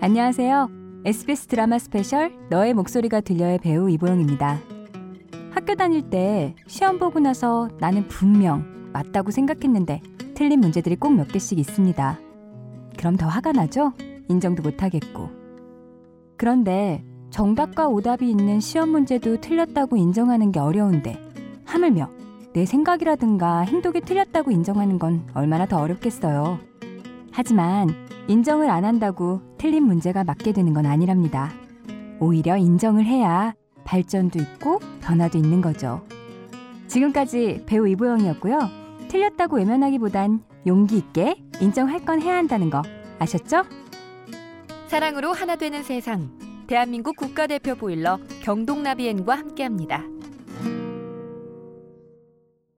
안녕하세요. SBS 드라마 스페셜 너의 목소리가 들려의 배우 이보영입니다. 학교 다닐 때 시험 보고 나서 나는 분명 맞다고 생각했는데 틀린 문제들이 꼭 몇 개씩 있습니다. 그럼 더 화가 나죠? 인정도 못하겠고. 그런데 정답과 오답이 있는 시험 문제도 틀렸다고 인정하는 게 어려운데 하물며 내 생각이라든가 행동이 틀렸다고 인정하는 건 얼마나 더 어렵겠어요. 하지만 인정을 안 한다고 틀린 문제가 맞게 되는 건 아니랍니다. 오히려 인정을 해야 발전도 있고 변화도 있는 거죠. 지금까지 배우 이보영이었고요. 틀렸다고 외면하기보단 용기 있게 인정할 건 해야 한다는 거 아셨죠? 사랑으로 하나 되는 세상. 대한민국 국가대표 보일러 경동나비엔과 함께합니다.